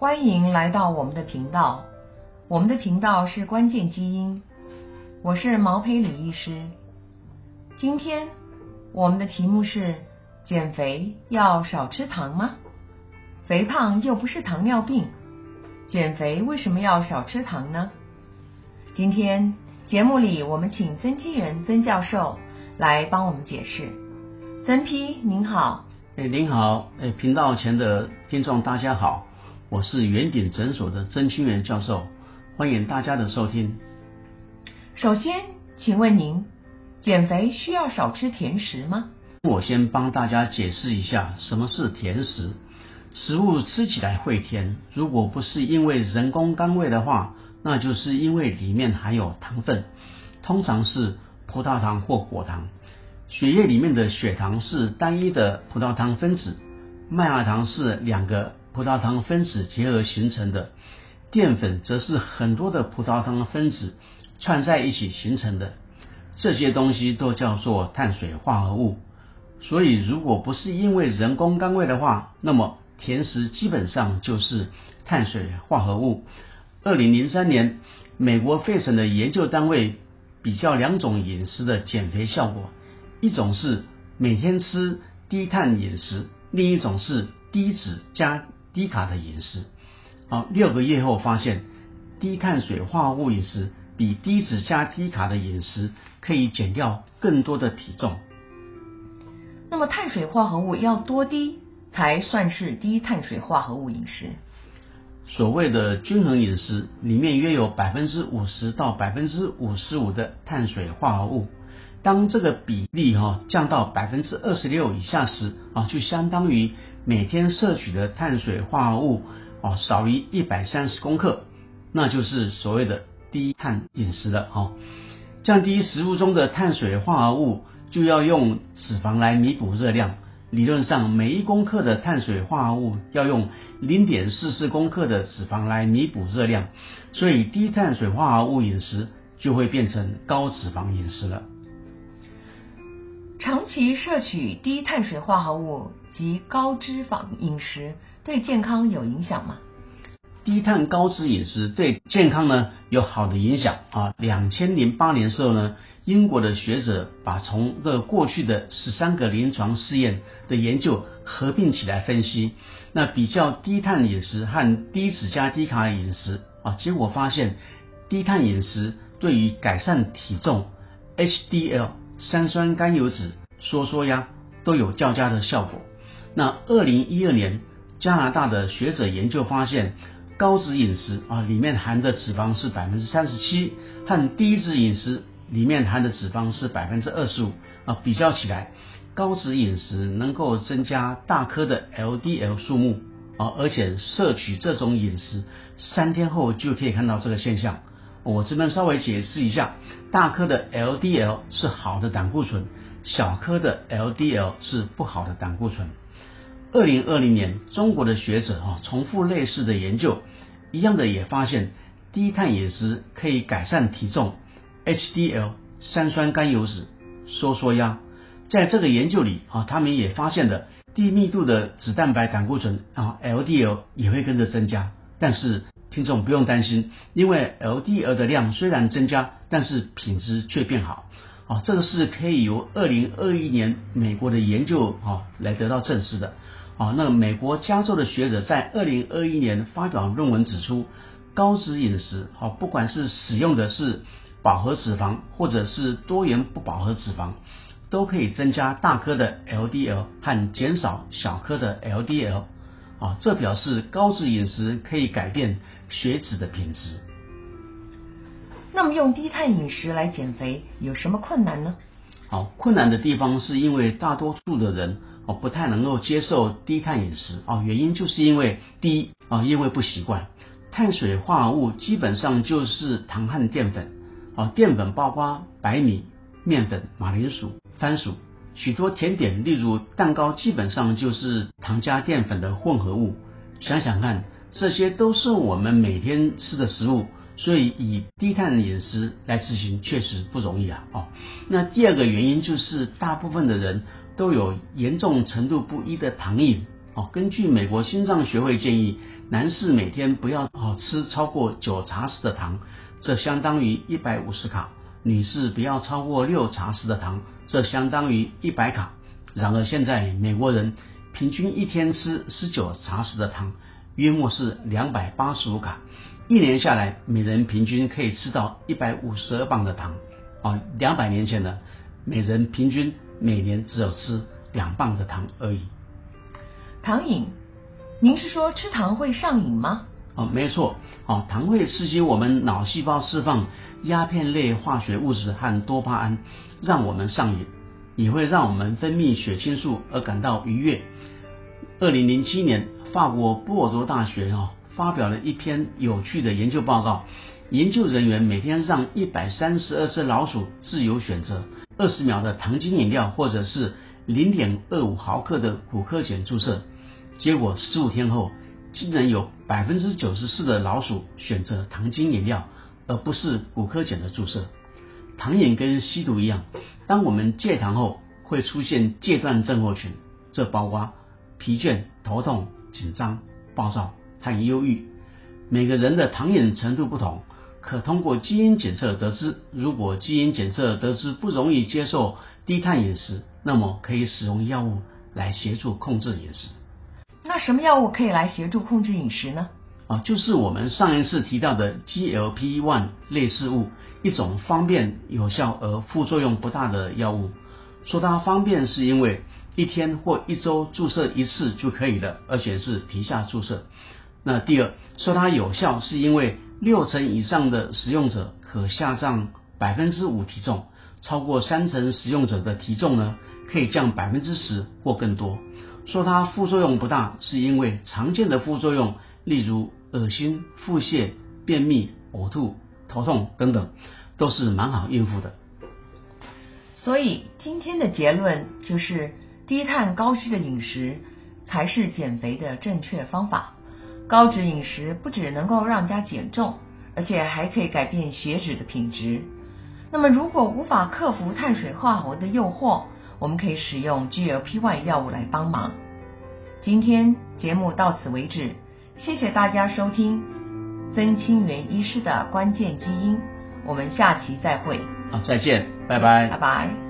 欢迎来到我们的频道，我们的频道是关键基因，我是毛培李医师。今天我们的题目是：减肥要少吃糖吗？肥胖又不是糖尿病，减肥为什么要少吃糖呢？今天节目里我们请曾基元曾教授来帮我们解释。曾批您好，哎，您好，哎，频道前的听众大家好。我是圆顶诊所的曾清源教授，欢迎大家的收听。首先，请问您减肥需要少吃甜食吗？我先帮大家解释一下什么是甜食。食物吃起来会甜，如果不是因为人工甘味的话，那就是因为里面含有糖分，通常是葡萄糖或果糖。血液里面的血糖是单一的葡萄糖分子，麦芽糖是两个。葡萄糖分子结合形成的淀粉，则是很多的葡萄糖分子串在一起形成的。这些东西都叫做碳水化合物。所以，如果不是因为人工甘味的话，那么甜食基本上就是碳水化合物。二零零三年，美国费城的研究单位比较两种饮食的减肥效果，一种是每天吃低碳饮食，另一种是低脂加。低卡的饮食，啊，六个月后发现，低碳水化合物饮食比低脂加低卡的饮食可以减掉更多的体重。那么碳水化合物要多低才算是低碳水化合物饮食？所谓的均衡饮食里面约有百分之五十到百分之五十五的碳水化合物，当这个比例哈降到百分之二十六以下时啊，就相当于。每天摄取的碳水化合物哦少于一百三十公克，那就是所谓的低碳饮食了哦。降低食物中的碳水化合物，就要用脂肪来弥补热量。理论上，每一公克的碳水化合物要用零点四四公克的脂肪来弥补热量，所以低碳水化合物饮食就会变成高脂肪饮食了。长期摄取低碳水化合物及高脂肪饮食对健康有影响吗？低碳高脂饮食对健康呢有好的影响啊！两千零八年时候呢，英国的学者把从这过去的十三个临床试验的研究合并起来分析，那比较低碳饮食和低脂加低卡饮食啊，结果发现低碳饮食对于改善体重 HDL。三酸甘油脂收缩压都有较佳的效果。那二零一二年加拿大的学者研究发现，高脂饮食啊里面含的脂肪是百分之三十七，和低脂饮食里面含的脂肪是百分之二十五啊，比较起来，高脂饮食能够增加大颗的 LDL 数目啊，而且摄取这种饮食三天后就可以看到这个现象。我这边稍微解释一下，大颗的 LDL 是好的胆固醇，小颗的 LDL 是不好的胆固醇。二零二零年，中国的学者哈重复类似的研究，一样的也发现低碳饮食可以改善体重、HDL、三酸甘油脂、收缩压。在这个研究里啊，他们也发现了低密度的脂蛋白胆固醇啊 LDL 也会跟着增加，但是。听众不用担心，因为 LDL 的量虽然增加，但是品质却变好。啊，这个是可以由二零二一年美国的研究啊来得到证实的。啊，那美国加州的学者在二零二一年发表论文指出，高脂饮食啊，不管是使用的是饱和脂肪或者是多元不饱和脂肪，都可以增加大颗的 LDL 和减少小颗的 LDL。啊，这表示高脂饮食可以改变血脂的品质。那么用低碳饮食来减肥有什么困难呢？好，困难的地方是因为大多数的人哦不太能够接受低碳饮食啊，原因就是因为第一啊因为不习惯，碳水化合物基本上就是糖和淀粉啊，淀粉包括白米、面粉、马铃薯、番薯。许多甜点，例如蛋糕，基本上就是糖加淀粉的混合物。想想看，这些都是我们每天吃的食物，所以以低碳饮食来执行确实不容易啊！哦，那第二个原因就是，大部分的人都有严重程度不一的糖瘾哦，根据美国心脏学会建议，男士每天不要哦吃超过九茶匙的糖，这相当于一百五十卡；女士不要超过六茶匙的糖，这相当于一百卡。然而现在美国人平均一天吃十九茶匙的糖，约莫是两百八十五卡。一年下来，每人平均可以吃到一百五十二磅的糖。哦，两百年前呢，每人平均每年只有吃两磅的糖而已。糖瘾，您是说吃糖会上瘾吗？哦，没错。哦，糖会刺激我们脑细胞释放鸦片类化学物质和多巴胺，让我们上瘾，也会让我们分泌血清素而感到愉悦。二零零七年，法国波尔多大学哦。发表了一篇有趣的研究报告。研究人员每天让一百三十二只老鼠自由选择二十秒的糖精饮料，或者是零点二五毫克的骨科碱注射。结果十五天后，竟然有百分之九十四的老鼠选择糖精饮料，而不是骨科碱的注射。糖瘾跟吸毒一样，当我们戒糖后，会出现戒断症候群，这包括疲倦、头痛、紧张、暴躁。和忧郁，每个人的糖瘾程度不同，可通过基因检测得知。如果基因检测得知不容易接受低碳饮食，那么可以使用药物来协助控制饮食。那什么药物可以来协助控制饮食呢？啊，就是我们上一次提到的 GLP-1 类似物，一种方便、有效而副作用不大的药物。说它方便，是因为一天或一周注射一次就可以了，而且是皮下注射。那第二说它有效，是因为六成以上的使用者可下降百分之五体重，超过三成使用者的体重呢可以降百分之十或更多。说它副作用不大，是因为常见的副作用，例如恶心、腹泻、便秘、呕吐、头痛等等，都是蛮好应付的。所以今天的结论就是，低碳高脂的饮食才是减肥的正确方法。高脂饮食不只能够让家减重，而且还可以改变血脂的品质。那么，如果无法克服碳水化合物的诱惑，我们可以使用 GLP-1 药物来帮忙。今天节目到此为止，谢谢大家收听曾清源医师的关键基因。我们下期再会。好，再见，拜拜，拜拜。